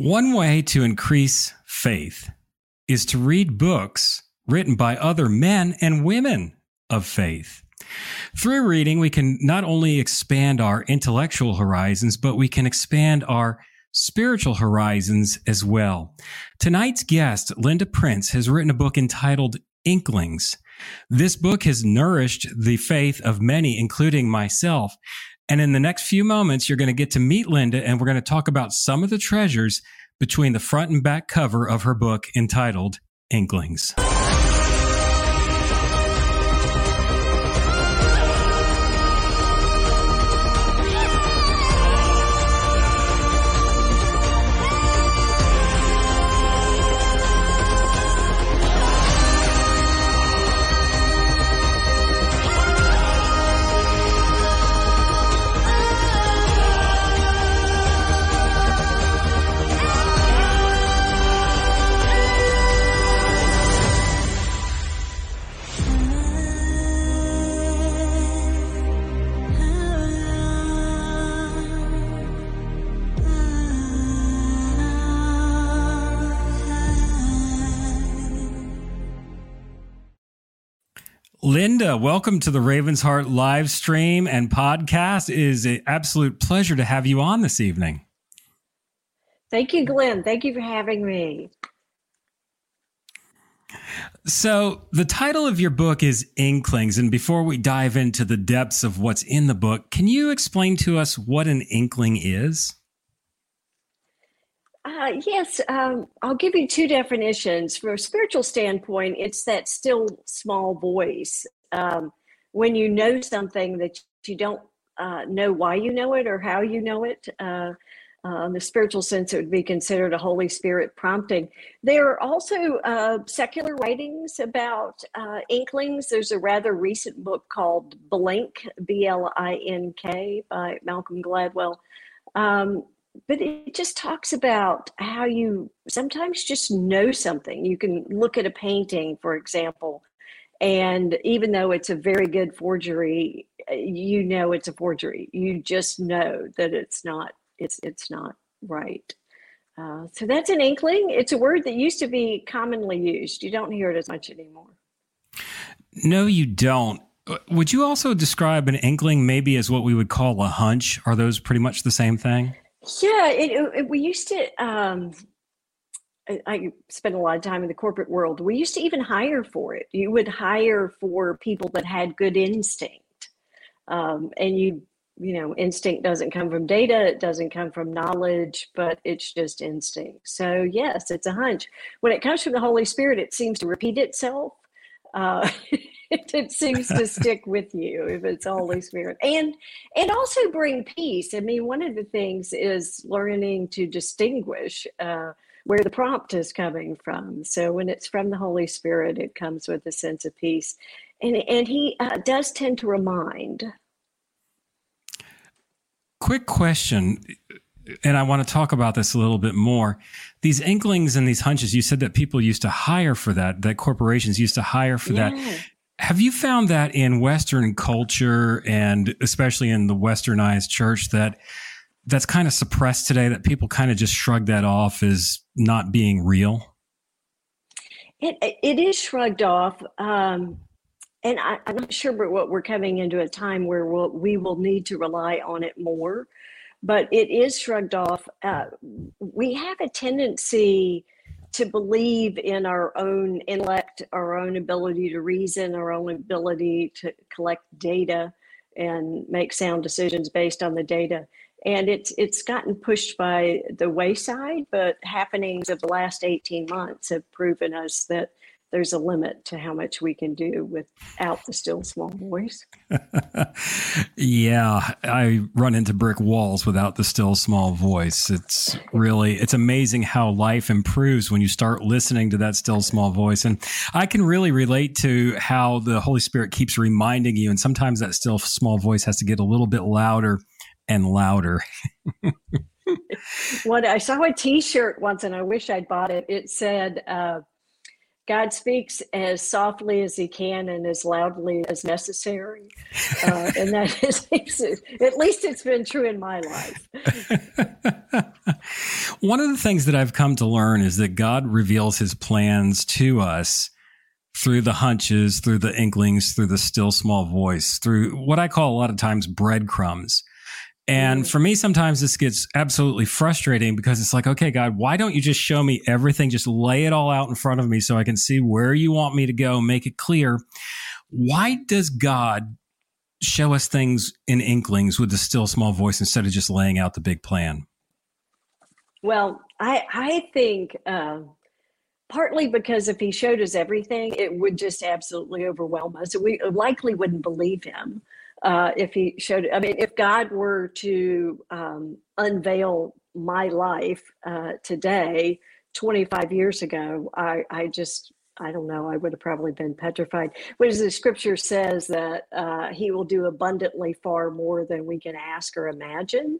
One way to increase faith is to read books written by other men and women of faith. Through reading, we can not only expand our intellectual horizons, but we can expand our spiritual horizons as well. Tonight's guest, Linda Prince, has written a book entitled Inklings. This book has nourished the faith of many, including myself. And in the next few moments, you're going to get to meet Linda and we're going to talk about some of the treasures between the front and back cover of her book entitled Inklings. Linda, welcome to the Ravens Heart live stream and podcast. It is an absolute pleasure to have you on this evening. Thank you, Glenn. Thank you for having me. So, the title of your book is Inklings. And before we dive into the depths of what's in the book, can you explain to us what an inkling is? Uh, yes, um, I'll give you two definitions. From a spiritual standpoint, it's that still small voice. Um, when you know something that you don't uh, know why you know it or how you know it, uh, uh in the spiritual sense, it would be considered a Holy Spirit prompting. There are also uh, secular writings about uh, inklings. There's a rather recent book called Blink, B L I N K, by Malcolm Gladwell. Um, but it just talks about how you sometimes just know something. You can look at a painting, for example, and even though it's a very good forgery, you know it's a forgery. You just know that it's not. It's it's not right. Uh, so that's an inkling. It's a word that used to be commonly used. You don't hear it as much anymore. No, you don't. Would you also describe an inkling maybe as what we would call a hunch? Are those pretty much the same thing? Yeah, it, it, we used to. Um, I, I spent a lot of time in the corporate world. We used to even hire for it. You would hire for people that had good instinct, um, and you you know instinct doesn't come from data it doesn't come from knowledge but it's just instinct so yes it's a hunch when it comes from the holy spirit it seems to repeat itself uh, it, seems to stick with you if it's Holy Spirit, and and also bring peace. I mean, one of the things is learning to distinguish uh, where the prompt is coming from. So when it's from the Holy Spirit, it comes with a sense of peace, and and He uh, does tend to remind. Quick question and I want to talk about this a little bit more. These inklings and these hunches, you said that people used to hire for that, that corporations used to hire for yeah. that. Have you found that in Western culture and especially in the westernized church that that's kind of suppressed today, that people kind of just shrug that off as not being real? It, it is shrugged off. Um, and I, am not sure what we're coming into a time where we'll, we will need to rely on it more but it is shrugged off. Uh, we have a tendency to believe in our own intellect, our own ability to reason, our own ability to collect data and make sound decisions based on the data. And it's it's gotten pushed by the wayside, but happenings of the last 18 months have proven us that there's a limit to how much we can do without the still small voice. yeah, I run into brick walls without the still small voice. It's really it's amazing how life improves when you start listening to that still small voice and I can really relate to how the Holy Spirit keeps reminding you and sometimes that still small voice has to get a little bit louder and louder. what I saw a t-shirt once and I wish I'd bought it. It said uh, God speaks as softly as he can and as loudly as necessary. Uh, and that is, at least it's been true in my life. One of the things that I've come to learn is that God reveals his plans to us through the hunches, through the inklings, through the still small voice, through what I call a lot of times breadcrumbs. And for me, sometimes this gets absolutely frustrating because it's like, okay, God, why don't you just show me everything? Just lay it all out in front of me so I can see where you want me to go, make it clear. Why does God show us things in inklings with the still small voice instead of just laying out the big plan? Well, I I think uh, partly because if he showed us everything, it would just absolutely overwhelm us. We likely wouldn't believe him uh, if he showed i mean if god were to um, unveil my life uh, today 25 years ago i i just i don't know i would have probably been petrified. Whereas the scripture says that uh, he will do abundantly far more than we can ask or imagine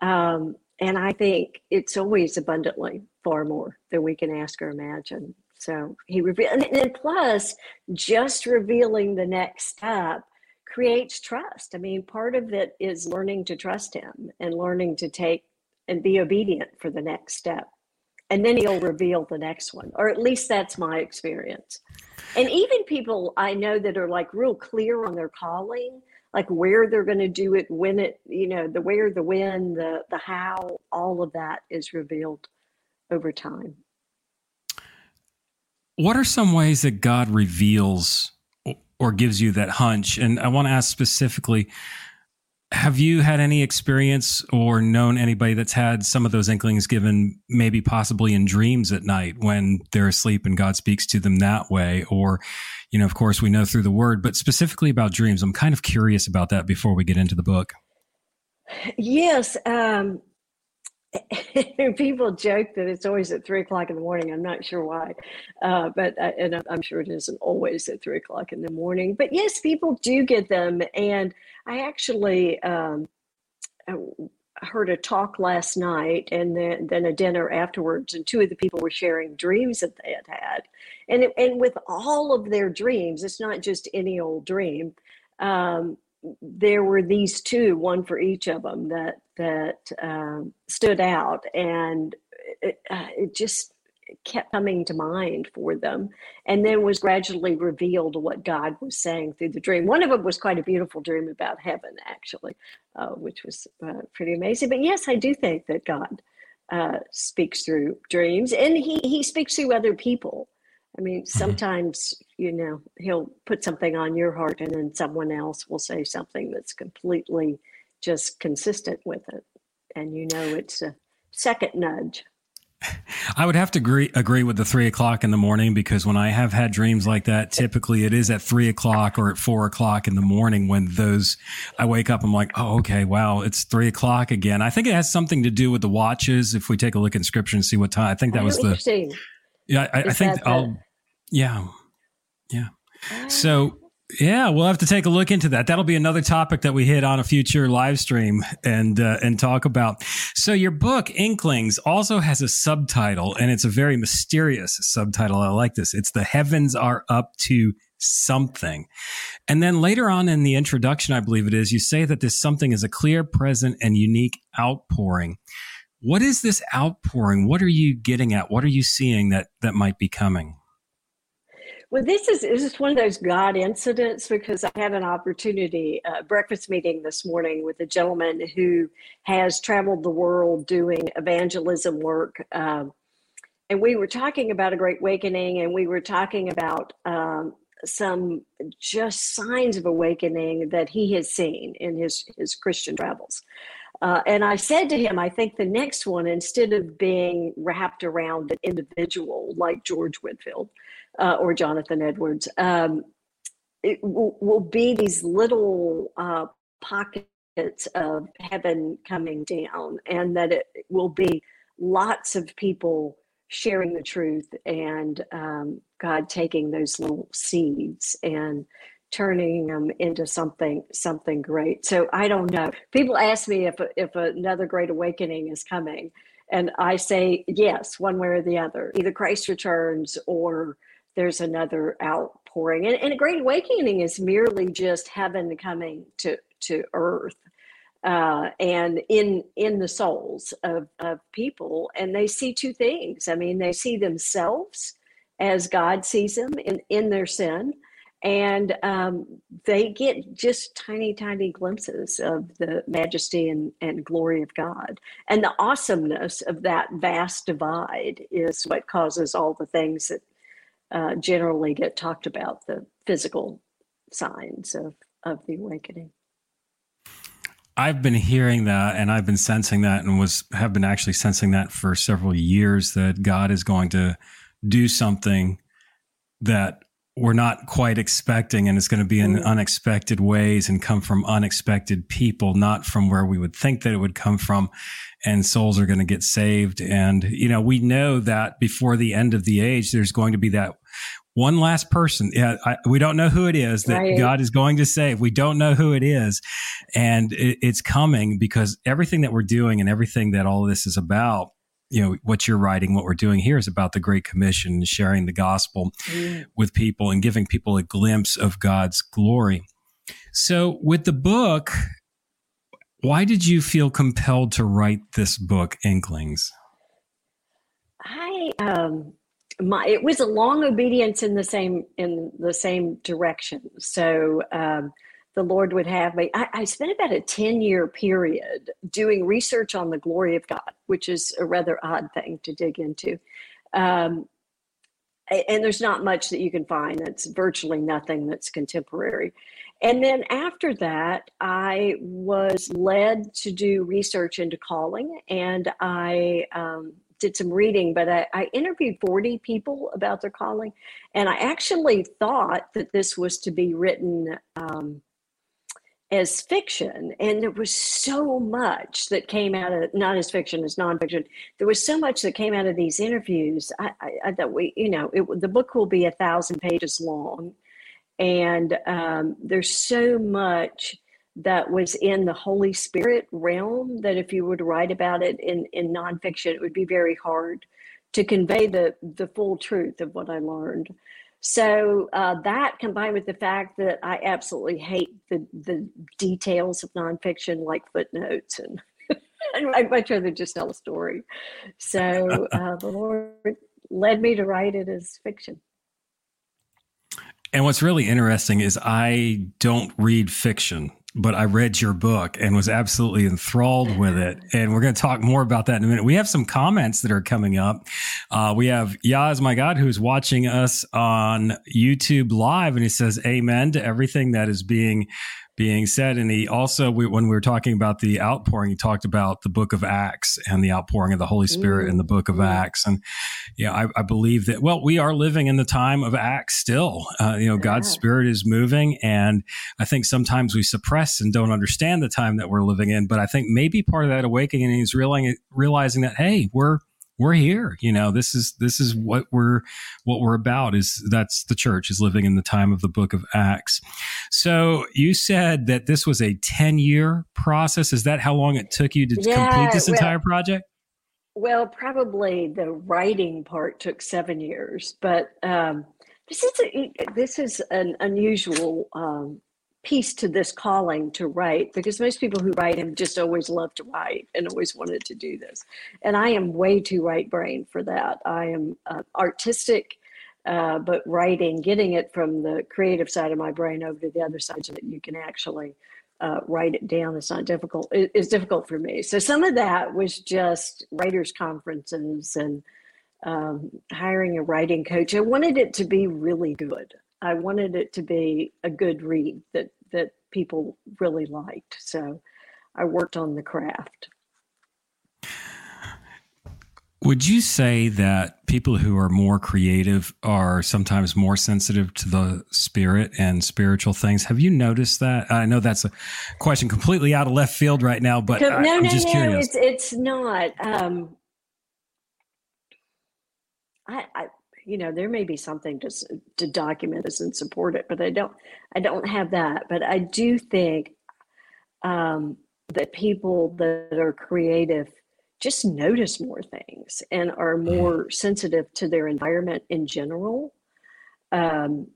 um, and i think it's always abundantly far more than we can ask or imagine. So he revealed and, and plus just revealing the next step creates trust. I mean, part of it is learning to trust him and learning to take and be obedient for the next step. And then he'll reveal the next one, or at least that's my experience. And even people I know that are like real clear on their calling, like where they're going to do it, when it, you know, the where, the when, the the how, all of that is revealed over time. What are some ways that God reveals or gives you that hunch. And I want to ask specifically have you had any experience or known anybody that's had some of those inklings given maybe possibly in dreams at night when they're asleep and God speaks to them that way? Or, you know, of course, we know through the word, but specifically about dreams. I'm kind of curious about that before we get into the book. Yes. Um, people joke that it's always at three o'clock in the morning. I'm not sure why, uh, but I, uh, and I'm sure it isn't always at three o'clock in the morning. But yes, people do get them, and I actually um, heard a talk last night, and then then a dinner afterwards, and two of the people were sharing dreams that they had had, and and with all of their dreams, it's not just any old dream. Um, there were these two, one for each of them, that that um, stood out, and it, uh, it just kept coming to mind for them, and then was gradually revealed what God was saying through the dream. One of them was quite a beautiful dream about heaven, actually, uh, which was uh, pretty amazing. But yes, I do think that God uh, speaks through dreams, and He He speaks through other people. I mean, mm-hmm. sometimes, you know, he'll put something on your heart and then someone else will say something that's completely just consistent with it. And you know, it's a second nudge. I would have to agree agree with the three o'clock in the morning because when I have had dreams like that, typically it is at three o'clock or at four o'clock in the morning when those I wake up. I'm like, oh, okay, wow, it's three o'clock again. I think it has something to do with the watches. If we take a look in scripture and see what time, I think that oh, was the yeah, I, I think I'll. The... Yeah, yeah. So yeah, we'll have to take a look into that. That'll be another topic that we hit on a future live stream and uh, and talk about. So your book Inklings also has a subtitle, and it's a very mysterious subtitle. I like this. It's "The Heavens Are Up to Something," and then later on in the introduction, I believe it is, you say that this something is a clear, present, and unique outpouring. What is this outpouring? What are you getting at? What are you seeing that that might be coming? Well, this is this is one of those God incidents because I had an opportunity, a breakfast meeting this morning with a gentleman who has traveled the world doing evangelism work. Um, and we were talking about a great awakening, and we were talking about um, some just signs of awakening that he has seen in his his Christian travels. Uh, and I said to him, I think the next one, instead of being wrapped around an individual like George Whitefield uh, or Jonathan Edwards, um, it will, will, be these little uh, pockets of heaven coming down, and that it will be lots of people sharing the truth and um, God taking those little seeds and turning them into something something great. So I don't know. People ask me if if another great awakening is coming, and I say yes, one way or the other. Either Christ returns or there's another outpouring. And, and a great awakening is merely just heaven coming to, to earth. Uh, and in in the souls of, of people and they see two things i mean they see themselves as god sees them in, in their sin and um, they get just tiny, tiny glimpses of the majesty and, and glory of God. And the awesomeness of that vast divide is what causes all the things that uh, generally get talked about the physical signs of, of the awakening. I've been hearing that and I've been sensing that and was have been actually sensing that for several years that God is going to do something that we're not quite expecting and it's going to be in mm. unexpected ways and come from unexpected people not from where we would think that it would come from and souls are going to get saved and you know we know that before the end of the age there's going to be that one last person yeah I, we don't know who it is that right. god is going to save we don't know who it is and it, it's coming because everything that we're doing and everything that all this is about you know what you're writing what we're doing here is about the great commission sharing the gospel mm. with people and giving people a glimpse of god's glory. So with the book why did you feel compelled to write this book inklings? I um my it was a long obedience in the same in the same direction. So um the Lord would have me. I, I, spent about a 10 year period doing research on the glory of God, which is a rather odd thing to dig into. Um, and there's not much that you can find that's virtually nothing that's contemporary. And then after that, I was led to do research into calling, and I um, did some reading, but I, I, interviewed 40 people about their calling. And I actually thought that this was to be written um, as fiction and there was so much that came out of not as fiction as nonfiction. There was so much that came out of these interviews. I, I, I thought we you know it, the book will be a thousand pages long. And um, there's so much that was in the holy spirit realm that if you were to write about it in in nonfiction it would be very hard to convey the the full truth of what i learned so uh, that combined with the fact that I absolutely hate the the details of nonfiction like footnotes and I'd much rather just tell a story. So uh, the Lord led me to write it as fiction. And what's really interesting is I don't read fiction but I read your book and was absolutely enthralled with it. And we're going to talk more about that in a minute. We have some comments that are coming up. Uh, we have Yaz, my God, who's watching us on YouTube live, and he says, Amen to everything that is being being said. And he also, we, when we were talking about the outpouring, he talked about the book of Acts and the outpouring of the Holy Spirit mm. in the book of mm. Acts. And yeah, I, I, believe that, well, we are living in the time of Acts still. Uh, you know, yeah. God's Spirit is moving. And I think sometimes we suppress and don't understand the time that we're living in. But I think maybe part of that awakening is realizing, realizing that, hey, we're, we're here you know this is this is what we're what we're about is that's the church is living in the time of the book of acts. So you said that this was a 10 year process. Is that how long it took you to yeah, complete this well, entire project? Well probably the writing part took seven years but um, this is a, this is an unusual um, piece to this calling to write because most people who write have just always loved to write and always wanted to do this. And I am way too right brain for that. I am uh, artistic, uh, but writing, getting it from the creative side of my brain over to the other side so that you can actually uh, write it down is not difficult. It, it's difficult for me. So some of that was just writers' conferences and um, hiring a writing coach. I wanted it to be really good. I wanted it to be a good read that that people really liked. So I worked on the craft. Would you say that people who are more creative are sometimes more sensitive to the spirit and spiritual things? Have you noticed that? I know that's a question completely out of left field right now, but no, I, am no, just no, curious. It's, it's not. Um, I, I you know there may be something to to document this and support it but i don't i don't have that but i do think um, that people that are creative just notice more things and are mm-hmm. more sensitive to their environment in general um,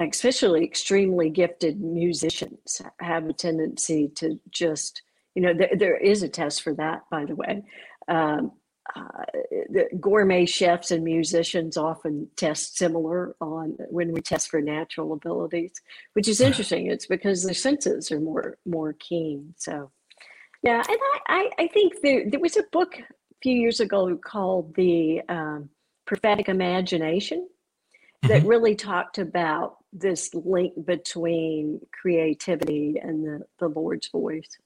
especially extremely gifted musicians have a tendency to just you know there, there is a test for that by the way um, uh, the gourmet chefs and musicians often test similar on when we test for natural abilities which is interesting it's because their senses are more more keen so yeah and i i, think there, there was a book a few years ago called the um, prophetic imagination that mm-hmm. really talked about this link between creativity and the, the Lord's voice.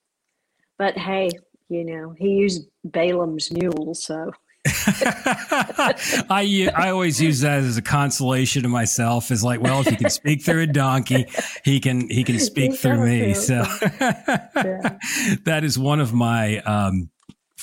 But hey, you know, he used Balaam's mule, so. I I always use that as a consolation to myself. Is like, well, if he can speak through a donkey, he can he can speak through me. So yeah. that is one of my um,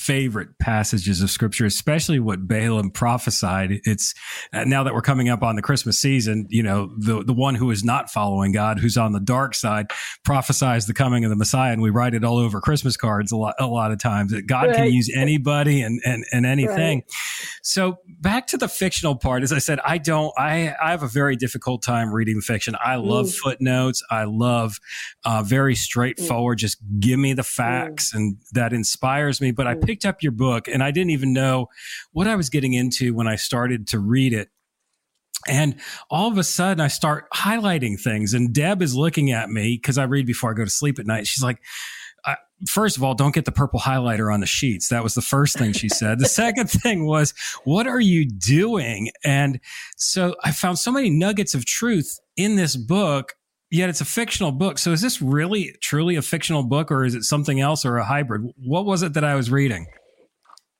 favorite passages of scripture, especially what Balaam prophesied. It's uh, now that we're coming up on the Christmas season, you know, the, the one who is not following God, who's on the dark side, prophesies the coming of the Messiah. And we write it all over Christmas cards a lot, a lot of times that God right. can use anybody and, and, and anything. Right. So back to the fictional part, as I said, I don't, I, I have a very difficult time reading fiction. I love mm. footnotes. I love uh, very straightforward, mm. just give me the facts mm. and that inspires me. But I mm picked up your book and I didn't even know what I was getting into when I started to read it. And all of a sudden, I start highlighting things, and Deb is looking at me because I read before I go to sleep at night. She's like, first of all, don't get the purple highlighter on the sheets. That was the first thing she said. The second thing was, what are you doing? And so I found so many nuggets of truth in this book Yet it's a fictional book. So is this really truly a fictional book or is it something else or a hybrid? What was it that I was reading?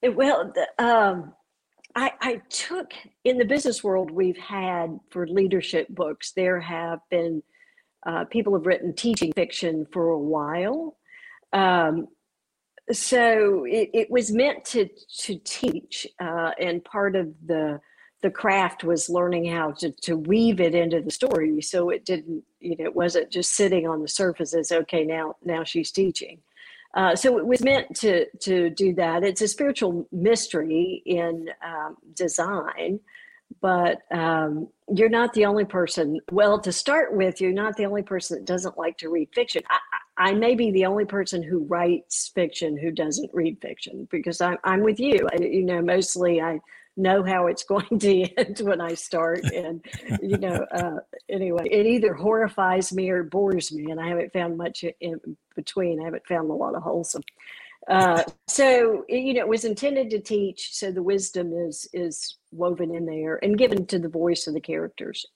Well, um, I, I took in the business world, we've had for leadership books, there have been uh, people have written teaching fiction for a while. Um, so it, it, was meant to to teach, uh, and part of the the craft was learning how to, to weave it into the story. So it didn't you know it wasn't just sitting on the surface as okay now now she's teaching. Uh, so it was meant to to do that. It's a spiritual mystery in um, design but um, you're not the only person. Well to start with you're not the only person that doesn't like to read fiction. I, I may be the only person who writes fiction who doesn't read fiction because I'm, I'm with you. I, you know mostly i know how it's going to end when I start. And, you know, uh, anyway, it either horrifies me or bores me. And I haven't found much in between. I haven't found a lot of wholesome. Uh, so, you know, it was intended to teach. So the wisdom is, is woven in there and given to the voice of the characters.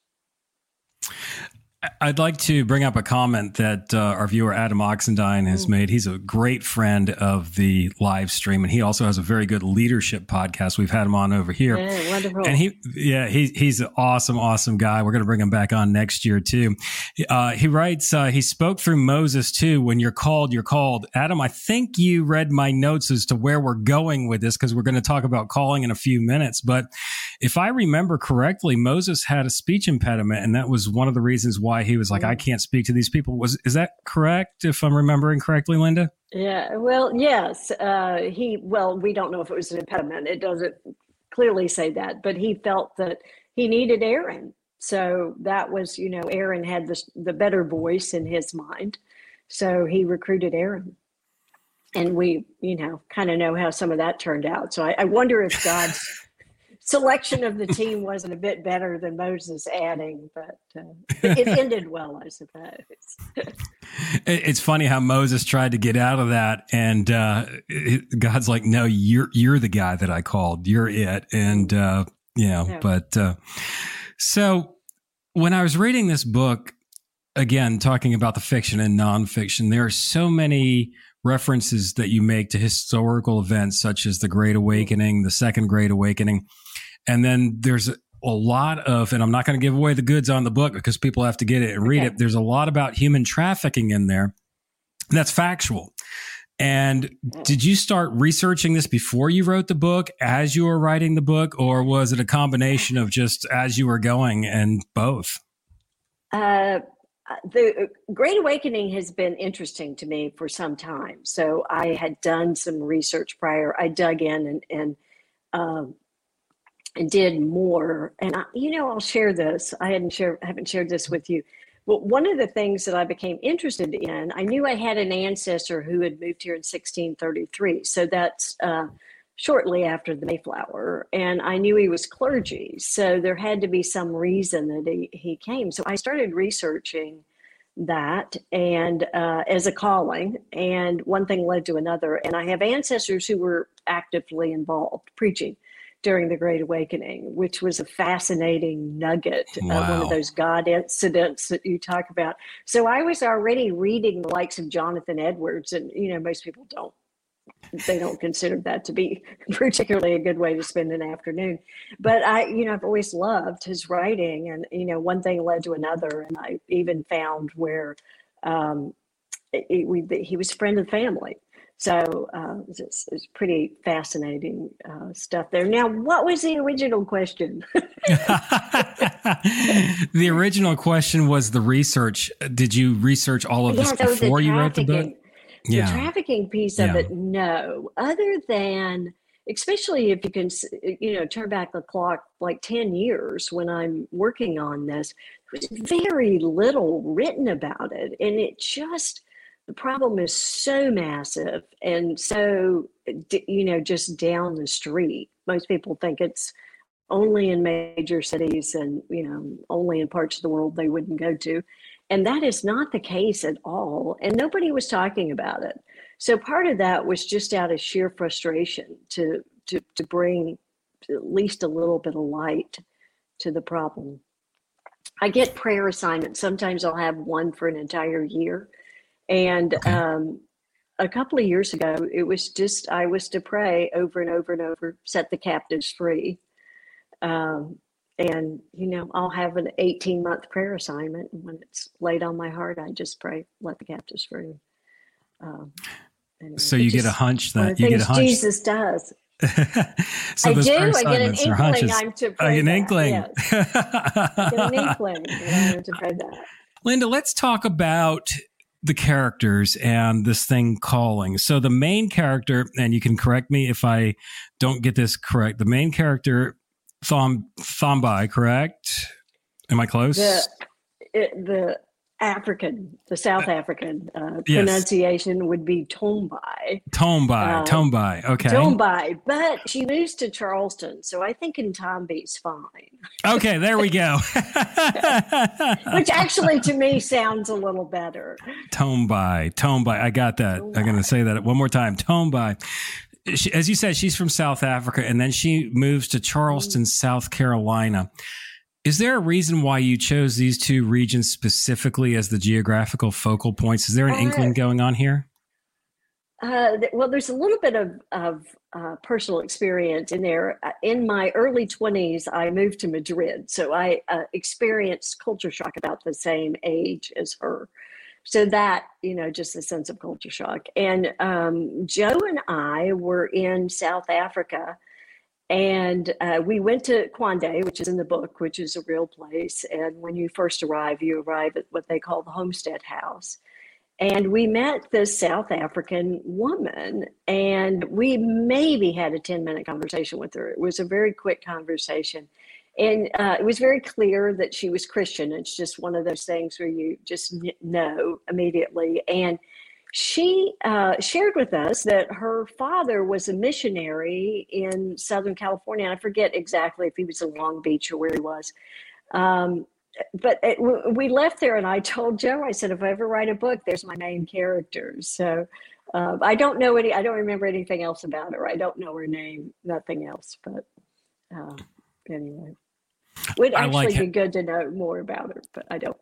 I'd like to bring up a comment that uh, our viewer Adam Oxendine has made. He's a great friend of the live stream, and he also has a very good leadership podcast. We've had him on over here. Yeah, wonderful. And he, yeah, he, he's an awesome, awesome guy. We're going to bring him back on next year too. Uh, he writes, uh, he spoke through Moses too. When you're called, you're called. Adam, I think you read my notes as to where we're going with this because we're going to talk about calling in a few minutes. But if I remember correctly, Moses had a speech impediment, and that was one of the reasons why why he was like, I can't speak to these people. Was is that correct? If I'm remembering correctly, Linda? Yeah. Well, yes. Uh, he. Well, we don't know if it was an impediment. It doesn't clearly say that, but he felt that he needed Aaron. So that was, you know, Aaron had the the better voice in his mind. So he recruited Aaron. And we, you know, kind of know how some of that turned out. So I, I wonder if God's selection of the team wasn't a bit better than Moses adding, but uh, it ended well, I suppose. it's funny how Moses tried to get out of that, and uh, it, God's like, "No, you're you're the guy that I called. You're it." And uh, you know, yeah. but uh, so when I was reading this book again, talking about the fiction and nonfiction, there are so many references that you make to historical events such as the Great Awakening, the Second Great Awakening and then there's a lot of, and I'm not going to give away the goods on the book because people have to get it and read okay. it. There's a lot about human trafficking in there. That's factual. And did you start researching this before you wrote the book, as you were writing the book, or was it a combination of just as you were going and both? Uh, the Great Awakening has been interesting to me for some time. So I had done some research prior. I dug in and, and um, did more. And I, you know, I'll share this. I hadn't share haven't shared this with you. But one of the things that I became interested in, I knew I had an ancestor who had moved here in 1633. So that's uh, shortly after the Mayflower. And I knew he was clergy. So there had to be some reason that he, he came. So I started researching that and uh, as a calling and one thing led to another and i have ancestors who were actively involved preaching during the Great Awakening, which was a fascinating nugget, wow. uh, one of those God incidents that you talk about. So I was already reading the likes of Jonathan Edwards, and you know, most people don't. They don't consider that to be particularly a good way to spend an afternoon. But I, you know, I've always loved his writing, and you know, one thing led to another, and I even found where um, it, we, he was a friend of the family so uh, it's, it's, pretty fascinating uh, stuff there. Now, what was the original question? the original question was the research. Did you research all of this yeah, before you wrote the book? The trafficking piece of yeah. it, no. Other than, especially if you can, you know, turn back the clock like 10 years when I'm working on this, there was very little written about it. And it just, the problem is so massive and so you know just down the street. Most people think it's only in major cities and you know only in parts of the world they wouldn't go to. And that is not the case at all and nobody was talking about it. So part of that was just out of sheer frustration to to to bring at least a little bit of light to the problem. I get prayer assignments. Sometimes i'll have one for an entire year and okay. um, a couple of years ago, it was just I was to pray over and over and over, set the captives free. Um, and you know, I'll have an 18 month prayer assignment, and when it's laid on my heart, I just pray, let the captives free. Um, anyway, so you get a hunch that you get a hunch. Jesus does. so I do. I get an inkling. I'm to pray. an inkling. Yes. I get an inkling. I'm to pray that. Linda, let's talk about the characters and this thing calling. So the main character, and you can correct me if I don't get this correct. The main character, Thom Thombai, correct? Am I close? The, it, the African, the South African uh, yes. pronunciation would be Tombai. Tombai, uh, Tombai, okay. Tombai, but she moves to Charleston, so I think in Ntombi's fine. Okay, there we go. Which actually to me sounds a little better. Tombai, Tombai, I got that. Tombai. I'm going to say that one more time. Tombai. She, as you said, she's from South Africa, and then she moves to Charleston, mm. South Carolina. Is there a reason why you chose these two regions specifically as the geographical focal points? Is there an uh, inkling going on here? Uh, well, there's a little bit of, of uh, personal experience in there. Uh, in my early 20s, I moved to Madrid. So I uh, experienced culture shock about the same age as her. So that, you know, just a sense of culture shock. And um, Joe and I were in South Africa and uh, we went to Kwandwe, which is in the book, which is a real place. And when you first arrive, you arrive at what they call the Homestead House. And we met this South African woman, and we maybe had a 10 minute conversation with her. It was a very quick conversation. And uh, it was very clear that she was Christian. It's just one of those things where you just know immediately. And she uh, shared with us that her father was a missionary in Southern California. I forget exactly if he was in Long Beach or where he was. Um, but it, we left there, and I told Joe, I said, if I ever write a book, there's my main character. So uh, I don't know any, I don't remember anything else about her. I don't know her name, nothing else. But uh, anyway, would actually like be good to know more about her, but I don't.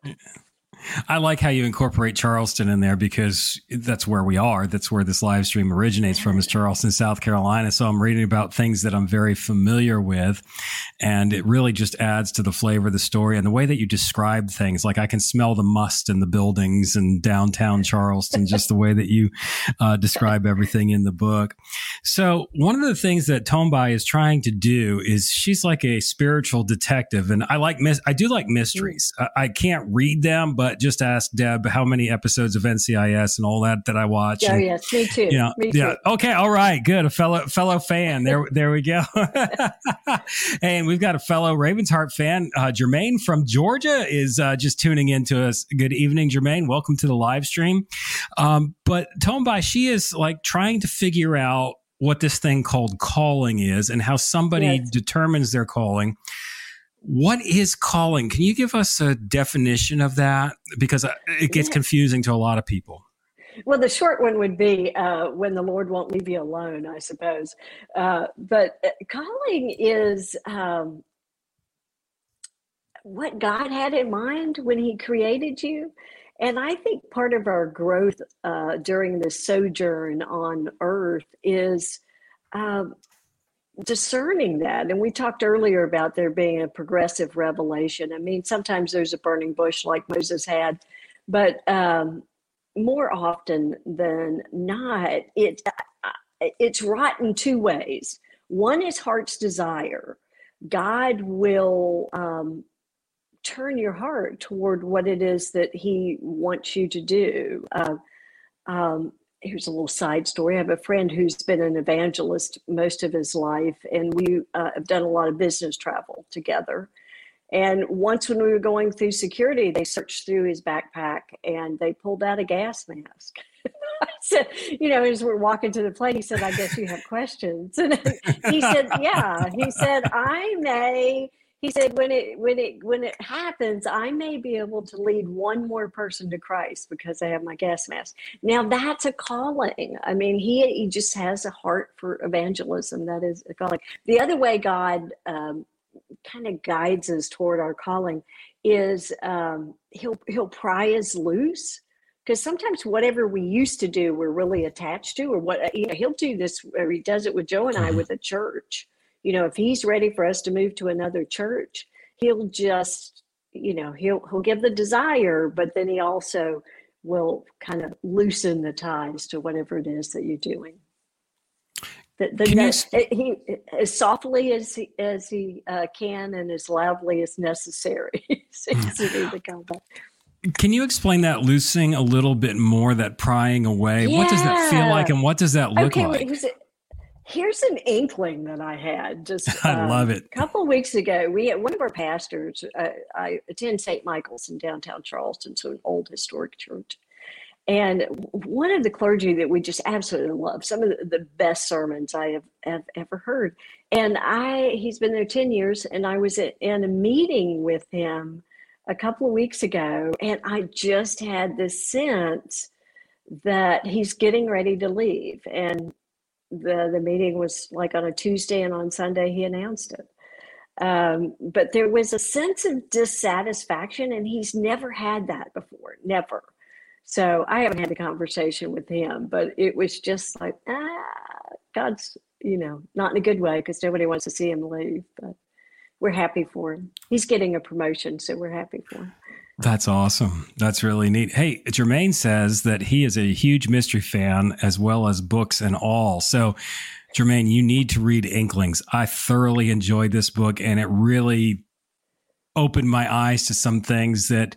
I like how you incorporate Charleston in there because that's where we are. That's where this live stream originates from is Charleston, South Carolina. So I'm reading about things that I'm very familiar with. And it really just adds to the flavor of the story and the way that you describe things. Like I can smell the must in the buildings in downtown Charleston, just the way that you uh, describe everything in the book. So one of the things that Tombai is trying to do is she's like a spiritual detective. And I like, I do like mysteries. I, I can't read them, but Just ask Deb how many episodes of NCIS and all that that I watch. Oh and, yes, me too. You know, me too. yeah. Okay. All right. Good. A fellow fellow fan. There there we go. and we've got a fellow Ravens Heart fan, uh, Jermaine from Georgia, is uh, just tuning in to us. Good evening, Jermaine. Welcome to the live stream. Um, but Tombai, she is like trying to figure out what this thing called calling is and how somebody yes. determines their calling. What is calling? Can you give us a definition of that? Because uh, it gets confusing to a lot of people. Well, the short one would be uh, when the Lord won't leave you alone, I suppose. Uh, but uh, calling is um, what God had in mind when He created you. And I think part of our growth uh, during the sojourn on earth is um, discerning that. And we talked earlier about there being a progressive revelation. I mean, sometimes there's a burning bush like Moses had, but um, more often than not, it, uh, it's rotten two ways. One is heart's desire. God will um, turn your heart toward what it is that he wants you to do. Uh, um, here's a little side story. I have a friend who's been an evangelist most of his life, and we uh, have done a lot of business travel together. And once when we were going through security, they searched through his backpack and they pulled out a gas mask. I said, you know, as we're walking to the plane, he said, I guess you have questions. And he said, Yeah. He said, I may he said when it when it when it happens i may be able to lead one more person to christ because i have my gas mask. Now that's a calling. I mean he he just has a heart for evangelism that is a calling. The other way god um, kind of guides us toward our calling is um, he'll he'll pry us loose. Because sometimes whatever we used to do we're really attached to or what you know he'll do this or he does it with joe and i mm-hmm. with a church you know if he's ready for us to move to another church he'll just you know he'll he'll give the desire but then he also will kind of loosen the ties to whatever it is that you're doing. The, the no, you... he as softly as he as he uh, can and as loudly as necessary. Seems to be the combat can you explain that loosening a little bit more that prying away? Yeah. what does that feel like and what does that look okay, like Here's an inkling that I had just I um, love it. A couple of weeks ago, we had one of our pastors. Uh, I attend St. Michael's in downtown Charleston, so an old historic church. And one of the clergy that we just absolutely love, some of the, the best sermons I have, have, ever heard. And I, he's been there 10 years, and I was at, in a meeting with him a couple of weeks ago, and I just had this sense that he's getting ready to leave. And the the meeting was like on a Tuesday, and on Sunday he announced it. Um, but there was a sense of dissatisfaction, and he's never had that before, never. So I haven't had the conversation with him, but it was just like, ah, God's, you know, not in a good way because nobody wants to see him leave, but we're happy for him. He's getting a promotion, so we're happy for him. That's awesome. That's really neat. Hey, Jermaine says that he is a huge mystery fan as well as books and all. So, Jermaine, you need to read Inklings. I thoroughly enjoyed this book and it really opened my eyes to some things that,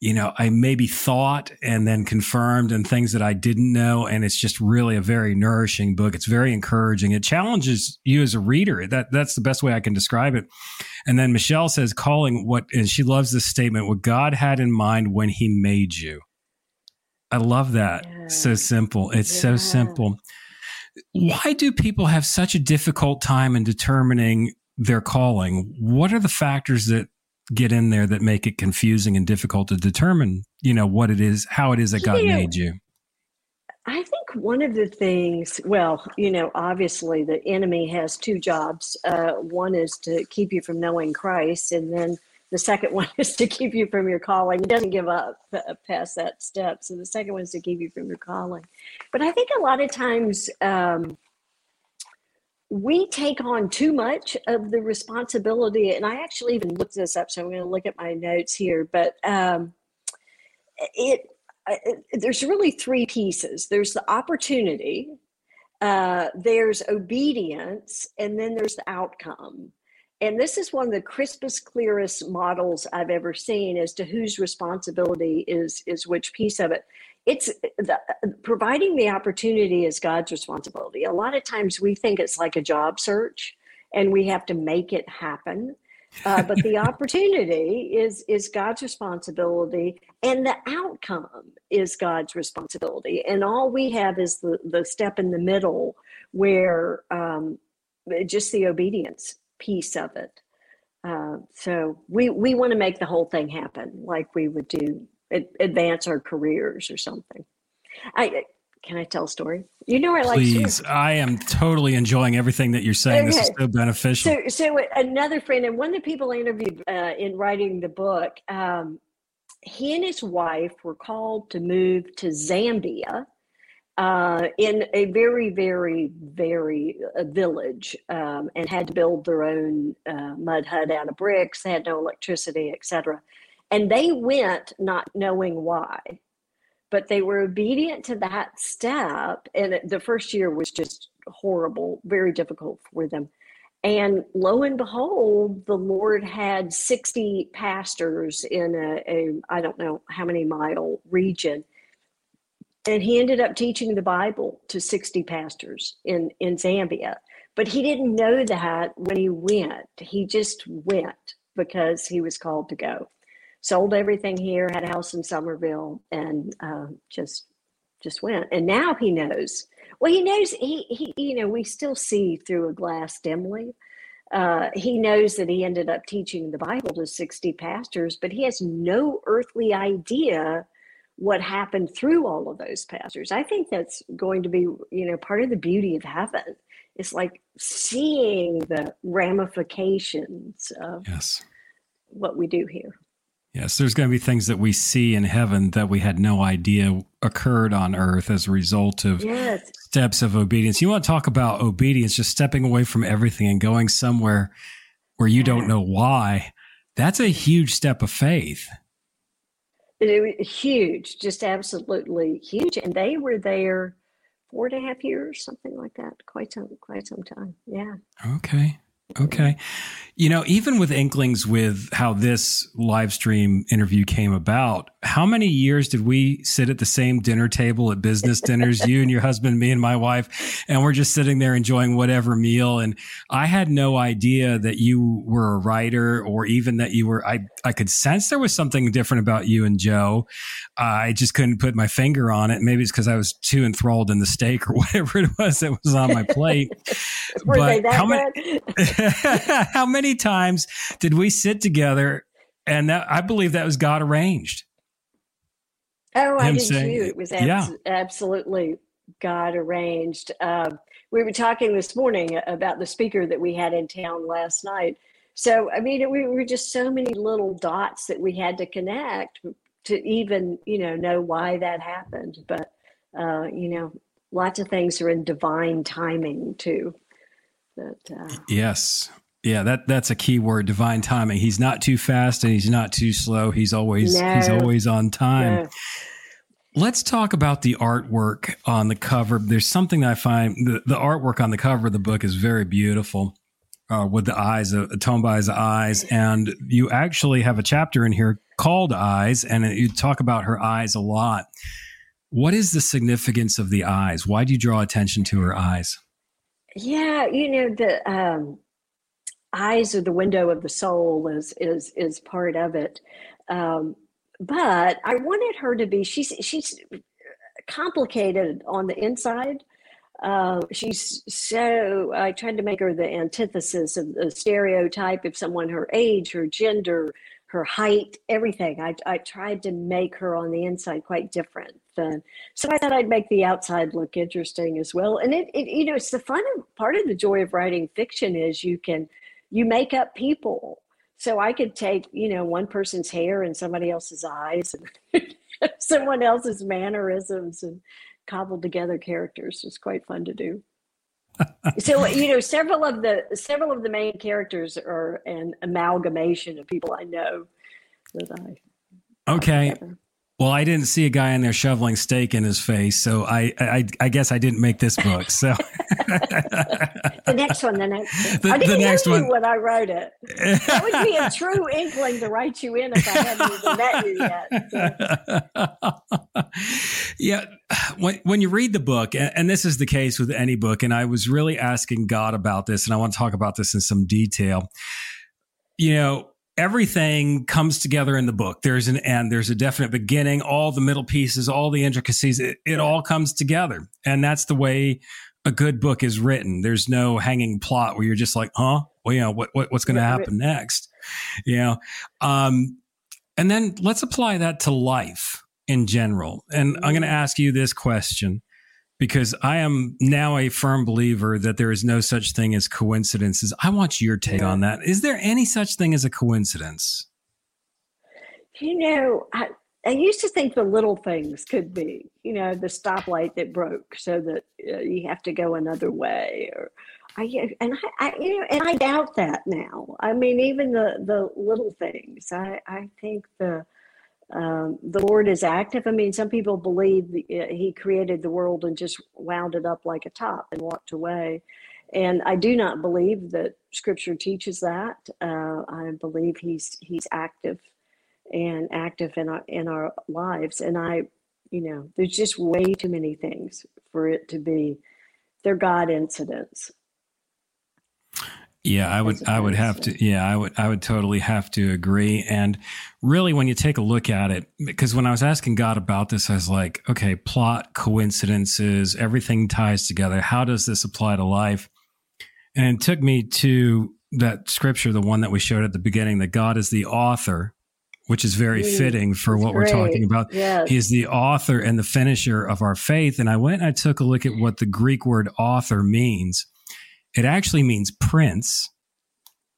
you know, I maybe thought and then confirmed and things that I didn't know. And it's just really a very nourishing book. It's very encouraging. It challenges you as a reader. That that's the best way I can describe it. And then Michelle says, calling what, and she loves this statement, what God had in mind when he made you. I love that. Yeah. So simple. It's yeah. so simple. Why do people have such a difficult time in determining their calling? What are the factors that get in there that make it confusing and difficult to determine, you know, what it is, how it is that God made you? I think one of the things, well, you know, obviously the enemy has two jobs. Uh, one is to keep you from knowing Christ, and then the second one is to keep you from your calling. He doesn't give up past that step. So the second one is to keep you from your calling. But I think a lot of times um, we take on too much of the responsibility. And I actually even looked this up, so I'm going to look at my notes here. But um, it, it there's really three pieces. There's the opportunity, uh, there's obedience, and then there's the outcome. and this is one of the crispest, clearest models I've ever seen as to whose responsibility is is which piece of it. It's the, providing the opportunity is God's responsibility. A lot of times we think it's like a job search, and we have to make it happen. Uh, but the opportunity is is God's responsibility, and the outcome is God's responsibility. And all we have is the the step in the middle where um, just the obedience piece of it. Uh, so we we want to make the whole thing happen, like we would do advance our careers or something. I can I tell a story? You know, I like. Please, I am totally enjoying everything that you're saying. Okay. This is so beneficial. So, so another friend, and one of the people I interviewed uh, in writing the book, um, he and his wife were called to move to Zambia uh, in a very, very, very uh, village um, and had to build their own uh, mud hut out of bricks. They had no electricity, etc. And they went not knowing why but they were obedient to that step. And the first year was just horrible, very difficult for them. And lo and behold, the Lord had 60 pastors in a, a I don't know how many mile region. And he ended up teaching the Bible to 60 pastors in, in Zambia. But he didn't know that when he went. He just went because he was called to go sold everything here, had a house in Somerville, and uh, just just went. And now he knows. Well, he knows he he you know we still see through a glass dimly. Uh, he knows that he ended up teaching the Bible to 60 pastors, but he has no earthly idea what happened through all of those pastors. I think that's going to be, you know, part of the beauty of heaven. It's like seeing the ramifications of yes. what we do here. Yes, there's going to be things that we see in heaven that we had no idea occurred on earth as a result of yes. steps of obedience. You want to talk about obedience, just stepping away from everything and going somewhere where you don't know why. That's a huge step of faith. It was huge, just absolutely huge. And they were there four and a half years, something like that. Quite some, quite some time. Yeah. Okay. Okay. You know, even with inklings with how this live stream interview came about, how many years did we sit at the same dinner table at business dinners, you and your husband, me and my wife, and we're just sitting there enjoying whatever meal. And I had no idea that you were a writer or even that you were, I, I could sense there was something different about you and Joe. Uh, I just couldn't put my finger on it. Maybe it's because I was too enthralled in the steak or whatever it was that was on my plate. but how many, how many times did we sit together and that, I believe that was God arranged. Oh, I did saying, too. It was abs- yeah. absolutely God arranged. Um, we were talking this morning about the speaker that we had in town last night. So, I mean, we were just so many little dots that we had to connect to even, you know, know why that happened. But, uh, you know, lots of things are in divine timing too. But, uh, yes. Yeah, that that's a key word, divine timing. He's not too fast and he's not too slow. He's always no, he's always on time. No. Let's talk about the artwork on the cover. There's something that I find the, the artwork on the cover of the book is very beautiful. Uh, with the eyes, uh, eyes, and you actually have a chapter in here called "Eyes," and you talk about her eyes a lot. What is the significance of the eyes? Why do you draw attention to her eyes? Yeah, you know the um, eyes are the window of the soul is is is part of it. Um, but i wanted her to be she's she's complicated on the inside. Uh, she's so i tried to make her the antithesis of the stereotype of someone her age her gender her height everything. I, I tried to make her on the inside quite different so i thought i'd make the outside look interesting as well and it, it you know it's the fun of, part of the joy of writing fiction is you can you make up people. So I could take, you know, one person's hair and somebody else's eyes and someone else's mannerisms and cobble together characters. It's quite fun to do. so you know several of the several of the main characters are an amalgamation of people I know that I Okay. Well, I didn't see a guy in there shoveling steak in his face, so I I, I guess I didn't make this book. So the next one, the next, one. I didn't the next know you one. when I wrote it. That would be a true inkling to write you in if I hadn't even met you yet. So. yeah, when when you read the book, and this is the case with any book, and I was really asking God about this, and I want to talk about this in some detail. You know everything comes together in the book. There's an end, there's a definite beginning, all the middle pieces, all the intricacies, it, it, all comes together. And that's the way a good book is written. There's no hanging plot where you're just like, huh? Well, you know, what, what what's going to happen next? You know, um, and then let's apply that to life in general. And I'm going to ask you this question because I am now a firm believer that there is no such thing as coincidences. I want your take on that. Is there any such thing as a coincidence? You know, I, I used to think the little things could be, you know, the stoplight that broke so that uh, you have to go another way or I, and I, I, you know, and I doubt that now. I mean, even the, the little things, I, I think the, um, the Lord is active. I mean, some people believe uh, He created the world and just wound it up like a top and walked away. And I do not believe that Scripture teaches that. Uh, I believe He's He's active and active in our in our lives. And I, you know, there's just way too many things for it to be. They're God incidents. Yeah, I would I would have to yeah, I would I would totally have to agree and really when you take a look at it because when I was asking God about this I was like, okay, plot, coincidences, everything ties together. How does this apply to life? And it took me to that scripture, the one that we showed at the beginning that God is the author, which is very mm, fitting for what great. we're talking about. Yes. He is the author and the finisher of our faith and I went and I took a look at what the Greek word author means it actually means prince.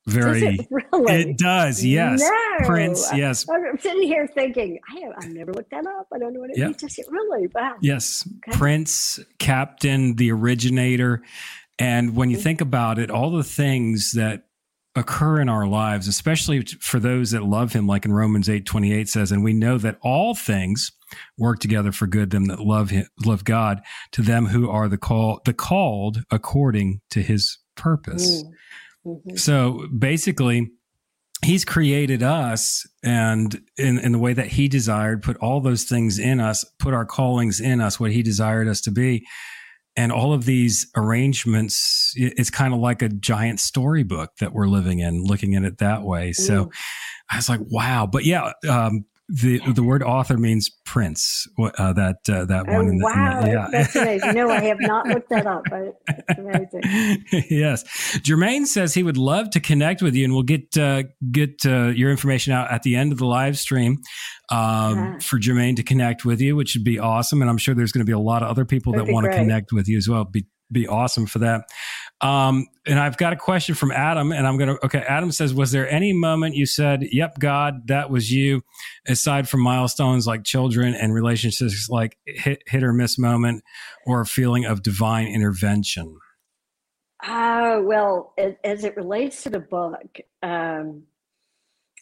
Very. Does it, really? it does. Yes. No. Prince. Yes. I'm sitting here thinking, I have, I've never looked that up. I don't know what it yep. means. Does it really? Wow. Yes. Okay. Prince, captain, the originator. And when you mm-hmm. think about it, all the things that occur in our lives, especially for those that love him, like in Romans 8 28 says, and we know that all things work together for good them that love him, love God, to them who are the call the called according to his purpose. Mm-hmm. So basically, he's created us and in, in the way that he desired, put all those things in us, put our callings in us, what he desired us to be and all of these arrangements it's kind of like a giant storybook that we're living in looking at it that way. So i was like wow. But yeah um, the the word author means prince. Uh, that uh, that oh, one. In the, wow, in the, yeah. that's amazing. No, I have not looked that up, but it's amazing. yes, Jermaine says he would love to connect with you, and we'll get uh, get uh, your information out at the end of the live stream um, yeah. for Jermaine to connect with you, which would be awesome. And I'm sure there's going to be a lot of other people That'd that want to connect with you as well. Be be awesome for that. Um, and I've got a question from Adam, and I'm going to, okay, Adam says, Was there any moment you said, Yep, God, that was you, aside from milestones like children and relationships like hit, hit or miss moment or a feeling of divine intervention? Uh, well, as it relates to the book, um,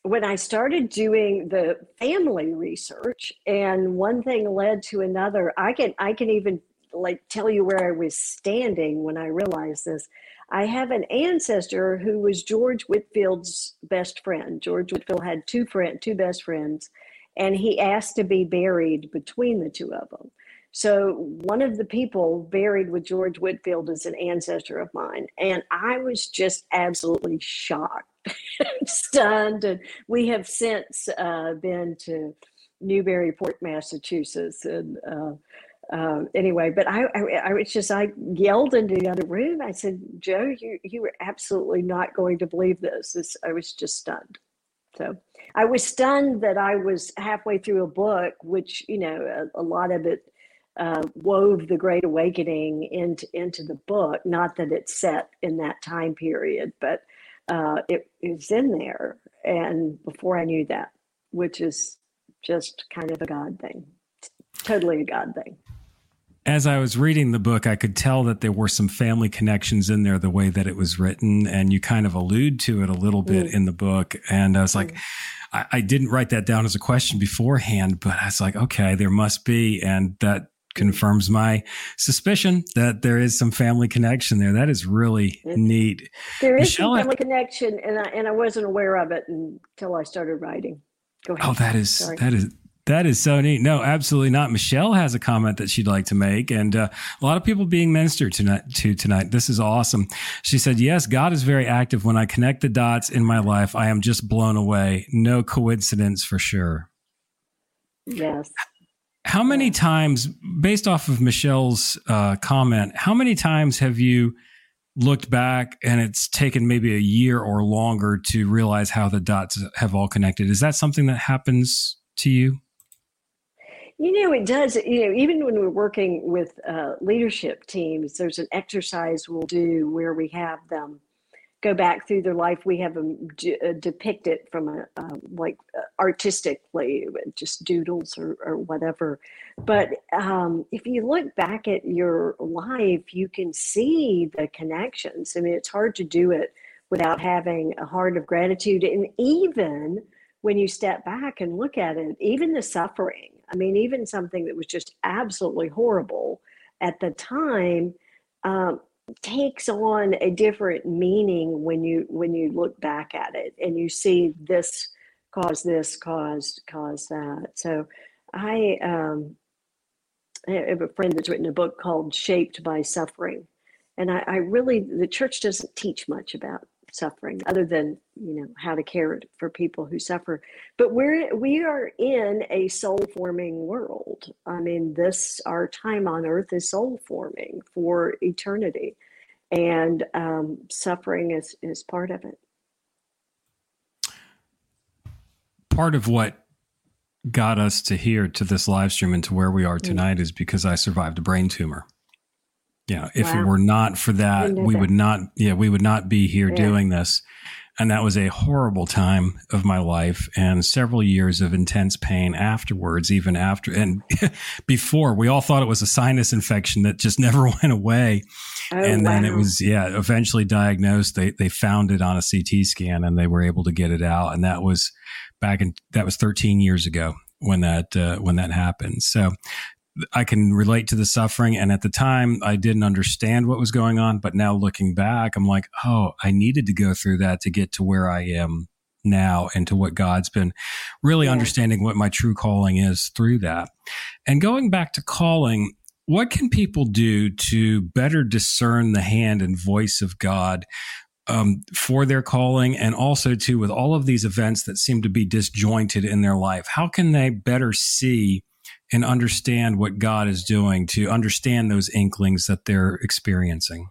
when I started doing the family research and one thing led to another, I can I can even like tell you where I was standing when I realized this. I have an ancestor who was George Whitefield's best friend. George Whitefield had two friend, two best friends, and he asked to be buried between the two of them. So one of the people buried with George Whitefield is an ancestor of mine, and I was just absolutely shocked, stunned. And we have since uh, been to Newburyport, Massachusetts, and uh, um, anyway, but I, I, I, was just, I yelled into the other room. I said, Joe, you, you were absolutely not going to believe this. this. I was just stunned. So I was stunned that I was halfway through a book, which, you know, a, a lot of it uh, wove the Great Awakening into, into the book. Not that it's set in that time period, but uh, it was in there. And before I knew that, which is just kind of a God thing, totally a God thing. As I was reading the book, I could tell that there were some family connections in there, the way that it was written, and you kind of allude to it a little bit mm. in the book. And I was like, mm. I, I, didn't write that down as a question beforehand, but I was like, okay, there must be, and that confirms my suspicion that there is some family connection there. That is really neat. There is Michelle, some family connection, and I and I wasn't aware of it until I started writing. Go ahead. Oh, that is Sorry. that is that is so neat. No, absolutely not. Michelle has a comment that she'd like to make, and uh, a lot of people being ministered tonight. To tonight, this is awesome. She said, "Yes, God is very active. When I connect the dots in my life, I am just blown away. No coincidence for sure." Yes. How many times, based off of Michelle's uh, comment, how many times have you looked back and it's taken maybe a year or longer to realize how the dots have all connected? Is that something that happens to you? You know, it does. You know, even when we're working with uh, leadership teams, there's an exercise we'll do where we have them go back through their life. We have them d- uh, depict it from a uh, like uh, artistically, just doodles or, or whatever. But um, if you look back at your life, you can see the connections. I mean, it's hard to do it without having a heart of gratitude, and even when you step back and look at it, even the suffering. I mean, even something that was just absolutely horrible at the time. Um, takes on a different meaning when you when you look back at it and you see this caused this caused caused that so i um i have a friend that's written a book called shaped by suffering and i, I really the church doesn't teach much about suffering other than you know how to care for people who suffer but we're we are in a soul forming world i mean this our time on earth is soul forming for eternity and um, suffering is is part of it part of what got us to here to this live stream and to where we are mm. tonight mm-hmm. is because i survived a brain tumor yeah, if wow. it were not for that, we would not. Yeah, we would not be here yeah. doing this. And that was a horrible time of my life and several years of intense pain afterwards, even after and before. We all thought it was a sinus infection that just never went away. Oh, and then it was, yeah, eventually diagnosed. They, they found it on a CT scan and they were able to get it out. And that was back in, that was 13 years ago when that, uh, when that happened. So I can relate to the suffering. And at the time, I didn't understand what was going on. But now looking back, I'm like, oh, I needed to go through that to get to where I am now and to what God's been really yeah. understanding what my true calling is through that. And going back to calling, what can people do to better discern the hand and voice of God um, for their calling and also too with all of these events that seem to be disjointed in their life how can they better see and understand what God is doing to understand those inklings that they're experiencing?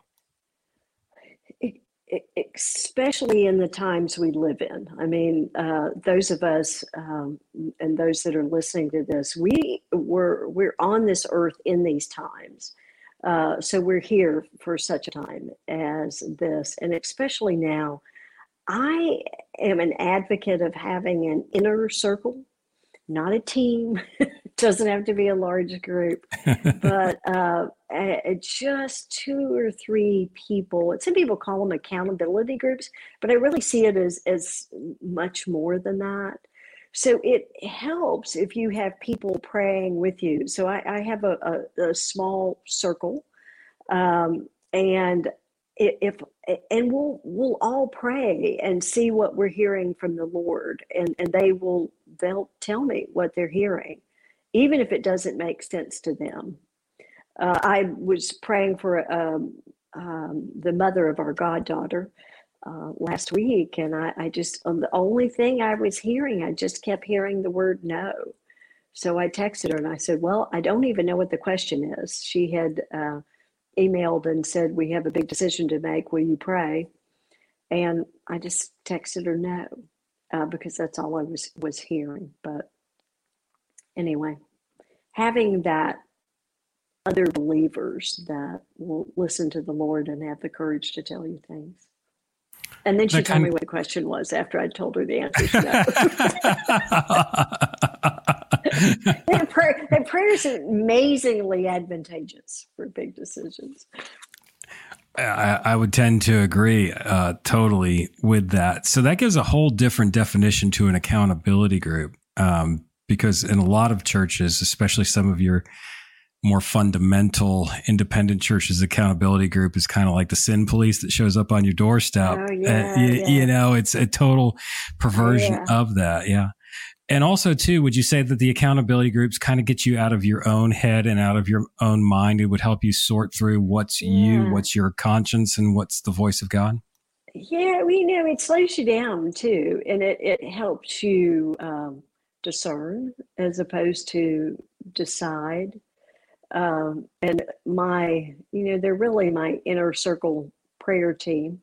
Especially in the times we live in. I mean, uh, those of us um, and those that are listening to this, we were we're on this earth in these times. Uh, so we're here for such a time as this, and especially now. I am an advocate of having an inner circle, not a team, doesn't have to be a large group, but uh, just two or three people. Some people call them accountability groups, but I really see it as as much more than that. So it helps if you have people praying with you. So I, I have a, a, a, small circle, um, and if and we'll we'll all pray and see what we're hearing from the Lord, and and they will they'll tell me what they're hearing even if it doesn't make sense to them. Uh, I was praying for um, um, the mother of our goddaughter uh, last week, and I, I just, um, the only thing I was hearing, I just kept hearing the word no. So I texted her and I said, Well, I don't even know what the question is. She had uh, emailed and said, We have a big decision to make. Will you pray? And I just texted her no uh, because that's all I was, was hearing. But anyway, having that other believers that will listen to the Lord and have the courage to tell you things. And then she that told me what the question was after I told her the answer. their, prayer, their prayers are amazingly advantageous for big decisions. I, I, would tend to agree uh, totally with that. So that gives a whole different definition to an accountability group. Um, because in a lot of churches, especially some of your more fundamental independent churches accountability group is kind of like the sin police that shows up on your doorstep. Oh, yeah, you, yeah. you, know, it's a total perversion yeah. of that. Yeah. And also, too, would you say that the accountability groups kind of get you out of your own head and out of your own mind? It would help you sort through what's you, what's your conscience, and what's the voice of God? Yeah, we know it slows you down too, and it, it helps you um, discern as opposed to decide. Um, and my, you know, they're really my inner circle prayer team.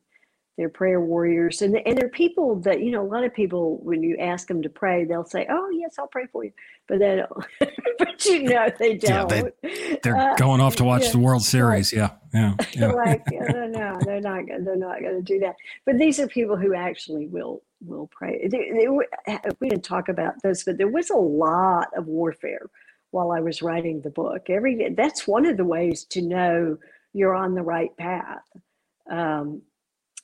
They're prayer warriors, and and they're people that you know. A lot of people, when you ask them to pray, they'll say, "Oh yes, I'll pray for you," but they don't. but you know, they don't. Yeah, they, are uh, going off to watch yeah, the World Series. Right. Yeah, yeah. yeah. like no, no, they're not. They're not going to do that. But these are people who actually will will pray. They, they, we didn't talk about this, but there was a lot of warfare while I was writing the book. Every that's one of the ways to know you're on the right path. Um,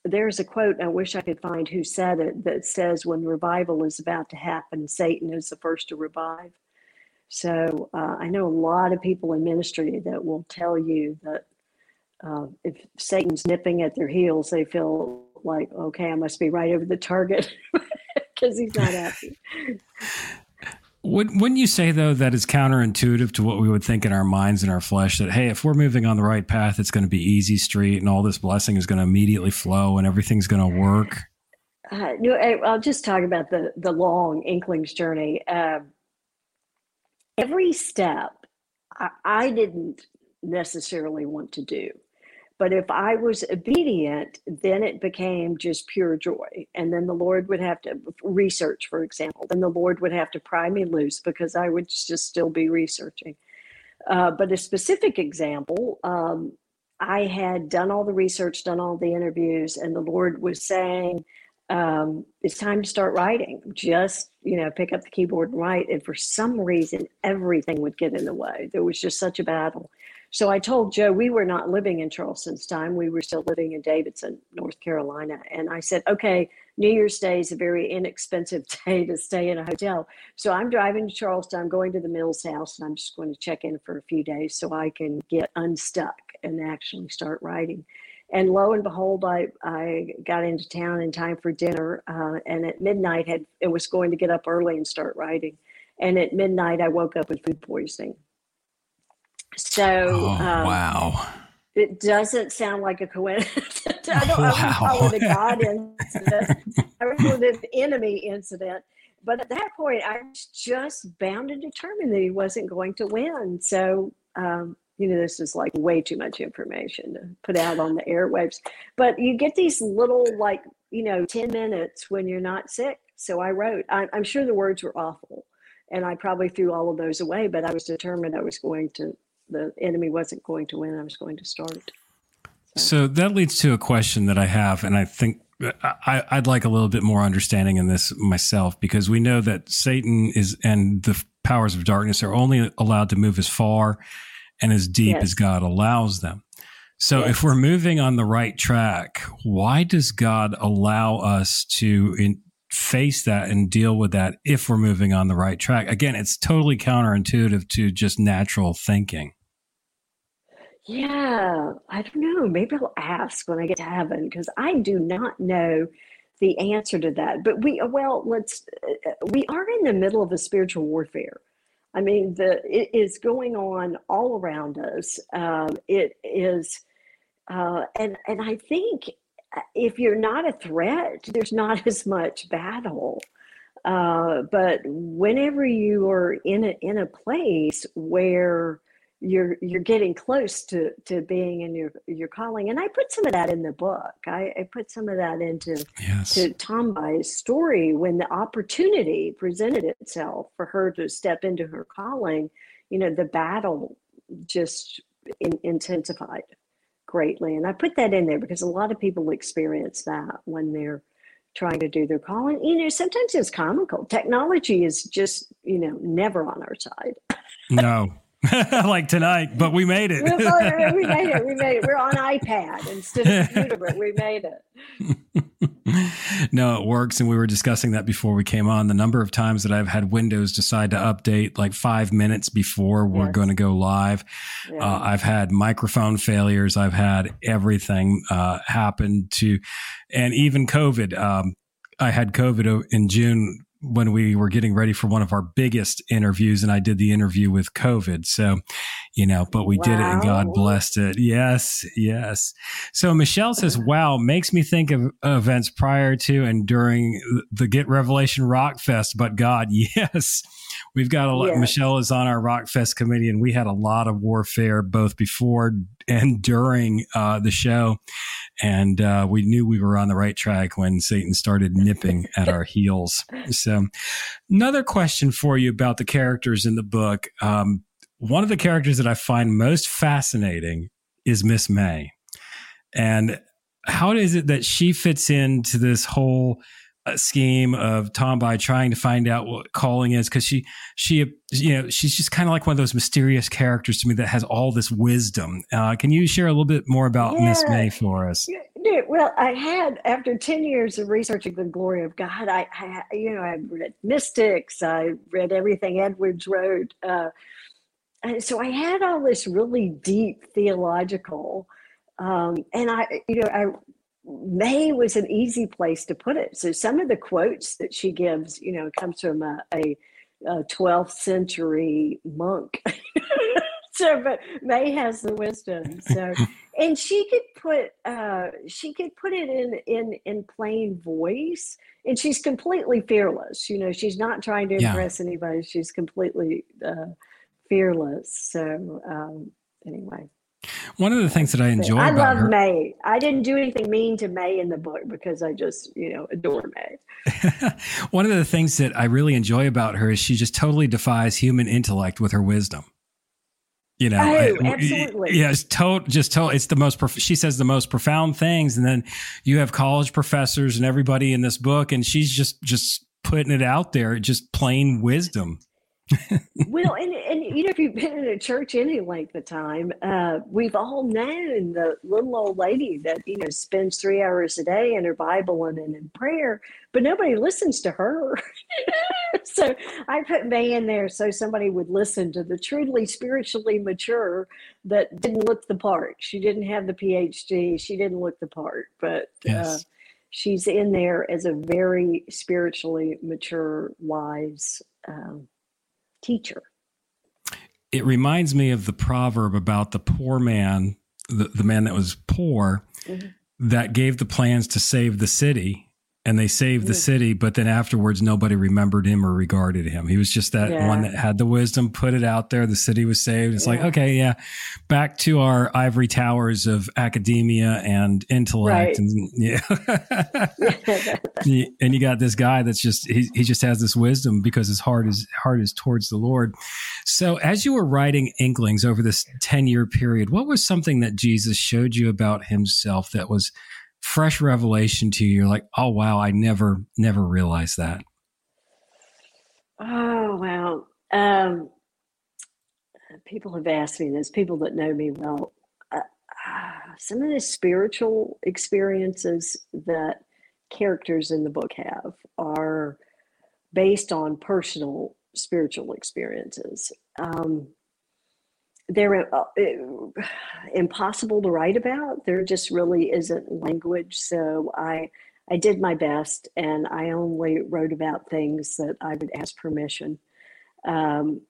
there's a quote, I wish I could find who said it, that says, When revival is about to happen, Satan is the first to revive. So uh, I know a lot of people in ministry that will tell you that uh, if Satan's nipping at their heels, they feel like, okay, I must be right over the target because he's not happy. Wouldn't you say though that is counterintuitive to what we would think in our minds and our flesh that hey, if we're moving on the right path, it's going to be easy street and all this blessing is going to immediately flow and everything's going to work? Uh, I'll just talk about the the long Inklings journey. Uh, every step, I, I didn't necessarily want to do. But if I was obedient, then it became just pure joy. And then the Lord would have to research, for example, then the Lord would have to pry me loose because I would just still be researching. Uh, but a specific example, um, I had done all the research, done all the interviews, and the Lord was saying, um, it's time to start writing. Just, you know, pick up the keyboard and write. And for some reason, everything would get in the way. There was just such a battle. So I told Joe we were not living in Charleston's time. We were still living in Davidson, North Carolina. And I said, okay, New Year's Day is a very inexpensive day to stay in a hotel. So I'm driving to Charleston. I'm going to the Mills house and I'm just going to check in for a few days so I can get unstuck and actually start writing. And lo and behold, I, I got into town in time for dinner. Uh, and at midnight, had it was going to get up early and start writing. And at midnight, I woke up with food poisoning. So, oh, um, wow. It doesn't sound like a coincidence. I don't, wow. I call it a God incident. I call it an enemy incident. But at that point, I was just bound and determined that he wasn't going to win. So, um, you know, this is like way too much information to put out on the airwaves. But you get these little, like, you know, 10 minutes when you're not sick. So I wrote, I, I'm sure the words were awful. And I probably threw all of those away, but I was determined I was going to the enemy wasn't going to win. I was going to start. So, so that leads to a question that I have, and I think uh, I, would like a little bit more understanding in this myself because we know that Satan is and the powers of darkness are only allowed to move as far and as deep yes. as God allows them. So yes. if we're moving on the right track, why does God allow us to in, face that and deal with that if we're moving on the right track. Again, it's totally counterintuitive to just natural thinking. Yeah, I don't know. Maybe I'll ask when I get to heaven because I do not know the answer to that. But we, well, let's, uh, we are in the middle of a spiritual warfare. I mean, the it is going on all around us. Um, it is, uh, and and I think if you're not a threat, there's not as much battle. Uh, but whenever you are in a in a place where you're you're getting close to to being in your your calling, and I put some of that in the book. I, I put some of that into yes. to Tombai's story when the opportunity presented itself for her to step into her calling. You know, the battle just in, intensified greatly. And I put that in there because a lot of people experience that when they're trying to do their calling. You know, sometimes it's comical. Technology is just, you know, never on our side. no, like tonight, but we made it. we made it. We made it. We're on iPad instead of computer, but we made it. no, it works. And we were discussing that before we came on. The number of times that I've had Windows decide to update like five minutes before we're yes. going to go live. Yeah. Uh, I've had microphone failures. I've had everything uh, happen to, and even COVID. Um, I had COVID in June when we were getting ready for one of our biggest interviews and I did the interview with COVID. So, you know, but we wow. did it and God blessed it. Yes, yes. So Michelle says, wow, makes me think of events prior to and during the Get Revelation Rock Fest. But God, yes, we've got a lot. Yes. Michelle is on our Rock Fest committee and we had a lot of warfare both before and during uh, the show. And uh, we knew we were on the right track when Satan started nipping at our heels. So, another question for you about the characters in the book. Um, one of the characters that I find most fascinating is Miss May. And how is it that she fits into this whole scheme of Tombi trying to find out what calling is because she she you know she's just kind of like one of those mysterious characters to me that has all this wisdom. Uh, can you share a little bit more about yeah. Miss May for us? Yeah, well, I had after ten years of researching the glory of God, I, I you know I read Mystics, I read everything Edwards wrote, uh, and so I had all this really deep theological. Um, and I, you know, I May was an easy place to put it. So some of the quotes that she gives, you know, comes from a, a, a 12th century monk. so, but May has the wisdom. So, and she could put uh, she could put it in in in plain voice, and she's completely fearless. You know, she's not trying to impress yeah. anybody. She's completely uh, fearless. So, um, anyway. One of the things that I enjoy I love her, May. I didn't do anything mean to May in the book because I just, you know, adore May. One of the things that I really enjoy about her is she just totally defies human intellect with her wisdom. You know, oh, absolutely. Yeah, it's just to, it's the most, prof- she says the most profound things. And then you have college professors and everybody in this book, and she's just, just putting it out there, just plain wisdom well, and, and you know, if you've been in a church any length of time, uh, we've all known the little old lady that you know spends three hours a day in her Bible and, in prayer, but nobody listens to her. so I put May in there so somebody would listen to the truly spiritually mature that didn't look the part. She didn't have the PhD. She didn't look the part, but. Uh, yes. Uh, she's in there as a very spiritually mature, wise um, teacher. It reminds me of the proverb about the poor man, the, the man that was poor, mm-hmm. that gave the plans to save the city and they saved the city, but then afterwards nobody remembered him or regarded him. He was just that yeah. one that had the wisdom, put it out there. The city was saved. It's yeah. like, okay, yeah, back to our ivory towers of academia and intellect. Right. And yeah. and you got this guy that's just, he, he just has this wisdom because his heart is heart is towards the Lord. So as you were writing Inklings over this 10 year period, what was something that Jesus showed you about himself that was fresh revelation to you. You're like, oh wow, I never never realized that. Oh wow. Um, people have asked me this. People that know me well. Uh, some of the spiritual experiences that characters in the book have are based on personal spiritual experiences. Um, they're uh, impossible to write about. There just really isn't language. So I I did my best, and I only wrote about things that I would ask permission, um,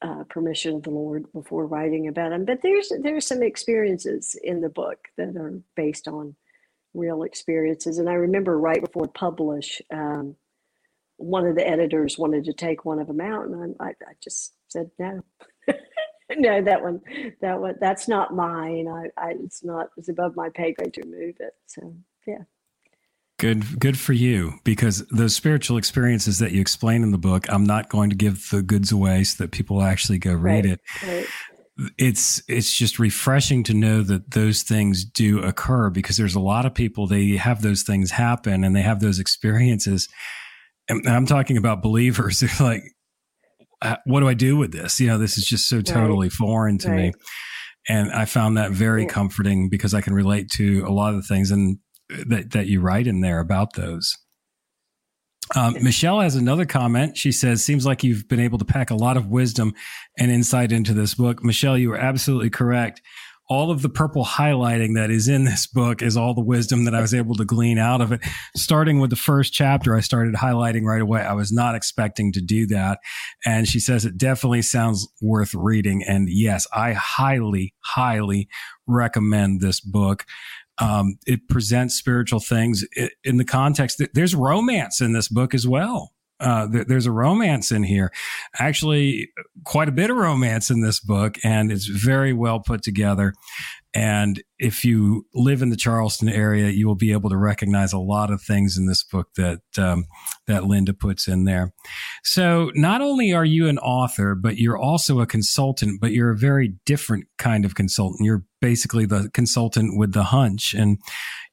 uh, permission of the Lord before writing about them. But there's there's some experiences in the book that are based on real experiences. And I remember right before publish, um, one of the editors wanted to take one of them out, and I, I just said no. no, that one, that one, that's not mine. I, I, it's not, it's above my pay grade to remove it. So, yeah. Good, good for you. Because those spiritual experiences that you explain in the book, I'm not going to give the goods away so that people actually go read right, it. Right. it's it's just refreshing to know that those things do occur because there's a lot of people they have those things happen and they have those experiences and i'm talking about believers they're like what do i do with this you know this is just so totally right. foreign to right. me and i found that very yeah. comforting because i can relate to a lot of the things and uh, that, that you write in there about those um, Michelle has another comment. She says, Seems like you've been able to pack a lot of wisdom and insight into this book. Michelle, you are absolutely correct. All of the purple highlighting that is in this book is all the wisdom that I was able to glean out of it. Starting with the first chapter, I started highlighting right away. I was not expecting to do that. And she says it definitely sounds worth reading. And yes, I highly, highly recommend this book. Um, it presents spiritual things in the context. that There's romance in this book as well. Uh, there's a romance in here, actually, quite a bit of romance in this book, and it's very well put together. And if you live in the Charleston area, you will be able to recognize a lot of things in this book that um, that Linda puts in there. So not only are you an author, but you're also a consultant. But you're a very different kind of consultant. You're basically the consultant with the hunch, and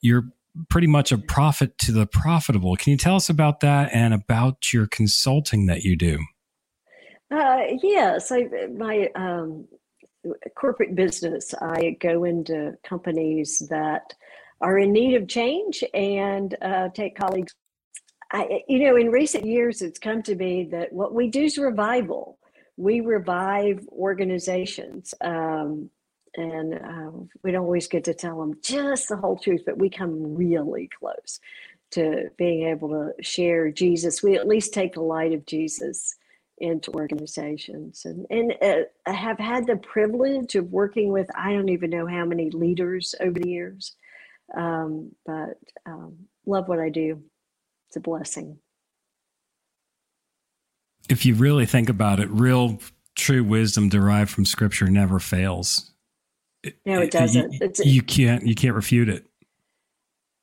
you're pretty much a prophet to the profitable. Can you tell us about that and about your consulting that you do? Uh, yes, I, my um, corporate business, I go into companies that are in need of change and uh, take colleagues. I, you know, in recent years, it's come to me that what we do is revival. We revive organizations. Um, and uh, we don't always get to tell them just the whole truth, but we come really close to being able to share Jesus. We at least take the light of Jesus into organizations and, and uh, I have had the privilege of working with I don't even know how many leaders over the years, um, but um, love what I do. It's a blessing. If you really think about it, real true wisdom derived from Scripture never fails. No, it doesn't. You, you can't you can't refute it.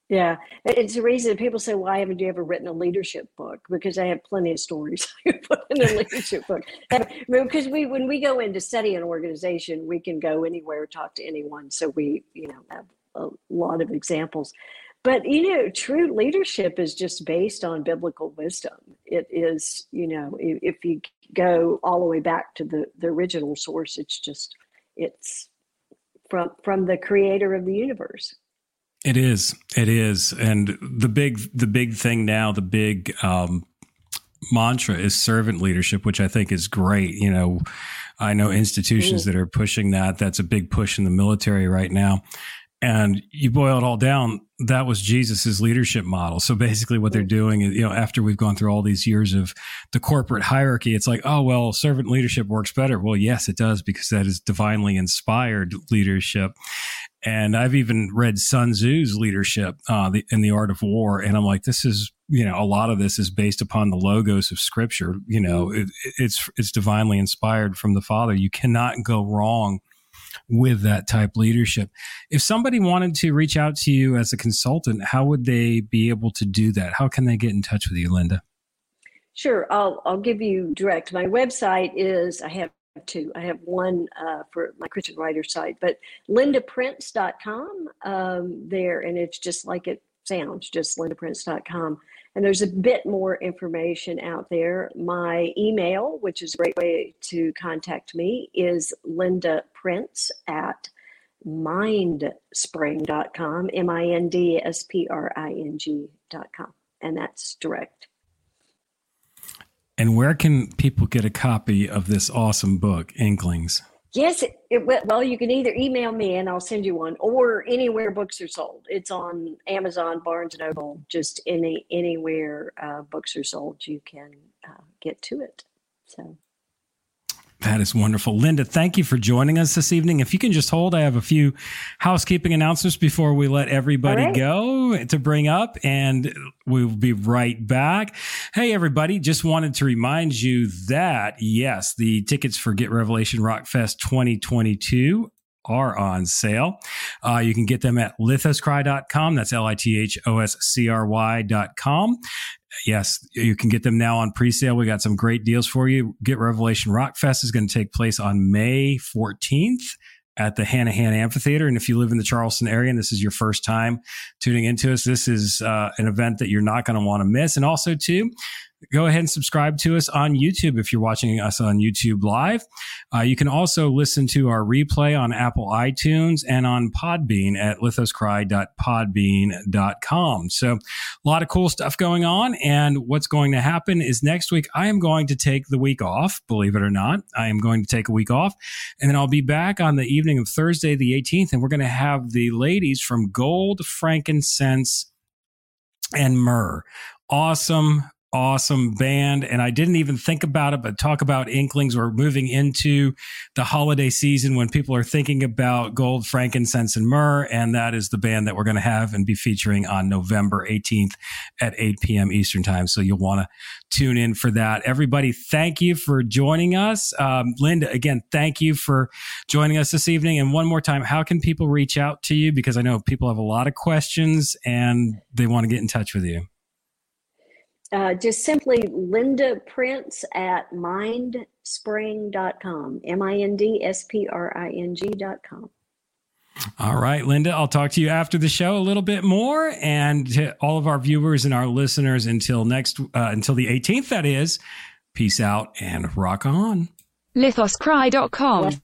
Yeah, it's the reason people say, "Why haven't you ever written a leadership book?" Because I have plenty of stories I put in a leadership book. because we, when we go in to study an organization, we can go anywhere, talk to anyone. So we, you know, have a lot of examples. But you know, true leadership is just based on biblical wisdom. It is, you know, if you go all the way back to the the original source, it's just it's from from the creator of the universe. It is. It is. And the big the big thing now, the big um, mantra is servant leadership, which I think is great. You know, I know institutions mm. that are pushing that. That's a big push in the military right now. And you boil it all down, that was Jesus's leadership model. So basically what they're doing is, you know, after we've gone through all these years of the corporate hierarchy, it's like, oh, well, servant leadership works better. Well, yes, it does because that is divinely inspired leadership. And I've even read Sun Tzu's leadership uh, the, in the art of war. And I'm like, this is, you know, a lot of this is based upon the logos of scripture. You know, it, it's, it's divinely inspired from the father. You cannot go wrong with that type leadership. If somebody wanted to reach out to you as a consultant, how would they be able to do that? How can they get in touch with you, Linda? Sure, I'll I'll give you direct. My website is I have two. I have one uh, for my Christian writer site, but lindaprince.com um, there, and it's just like it sounds, just lindaprince.com. And there's a bit more information out there. My email, which is a great way to contact me, is Linda Prince at mindspring.com, M I N D S P R I N G.com. And that's direct. And where can people get a copy of this awesome book, Inklings? Yes, it, it, well, you can either email me and I'll send you one, or anywhere books are sold. It's on Amazon, Barnes and Noble, just any anywhere uh, books are sold, you can uh, get to it. So that is wonderful. Linda, thank you for joining us this evening. If you can just hold, I have a few housekeeping announcements before we let everybody right. go to bring up, and we'll be right back. Hey, everybody, just wanted to remind you that, yes, the tickets for Get Revelation Rock Fest 2022 are on sale. Uh, you can get them at lithoscry.com. That's L I T H O S C R Y.com. Yes, you can get them now on pre-sale. We got some great deals for you. Get Revelation Rock Fest is going to take place on May 14th at the Hanahan Amphitheater. And if you live in the Charleston area and this is your first time tuning into us, this is uh, an event that you're not going to want to miss. And also, too, go ahead and subscribe to us on YouTube if you're watching us on YouTube Live. Uh, you can also listen to our replay on Apple iTunes and on Podbean at lithoscry.podbean.com. So a lot of cool stuff going on. And what's going to happen is next week, I am going to take the week off, believe it or not. I am going to take a week off and then I'll be back on the evening of Thursday, the 18th, and we're going to have the ladies from Gold, Frankincense, and Myrrh awesome awesome band. And I didn't even think about it, but talk about Inklings. We're moving into the holiday season when people are thinking about gold, frankincense, and myrrh. And that is the band that we're going to have and be featuring on November 18th at 8 p.m. Eastern Time. So you'll want to tune in for that. Everybody, thank you for joining us. Um, Linda, again, thank you for joining us this evening. And one more time, how can people reach out to you? Because I know people have a lot of questions and they want to get in touch with you uh, just simply Linda Prince at mindspring.com, M I N D S P R I N G.com. All right, Linda, I'll talk to you after the show a little bit more. And to all of our viewers and our listeners, until next, uh, until the 18th, that is, peace out and rock on. Lithoscry.com.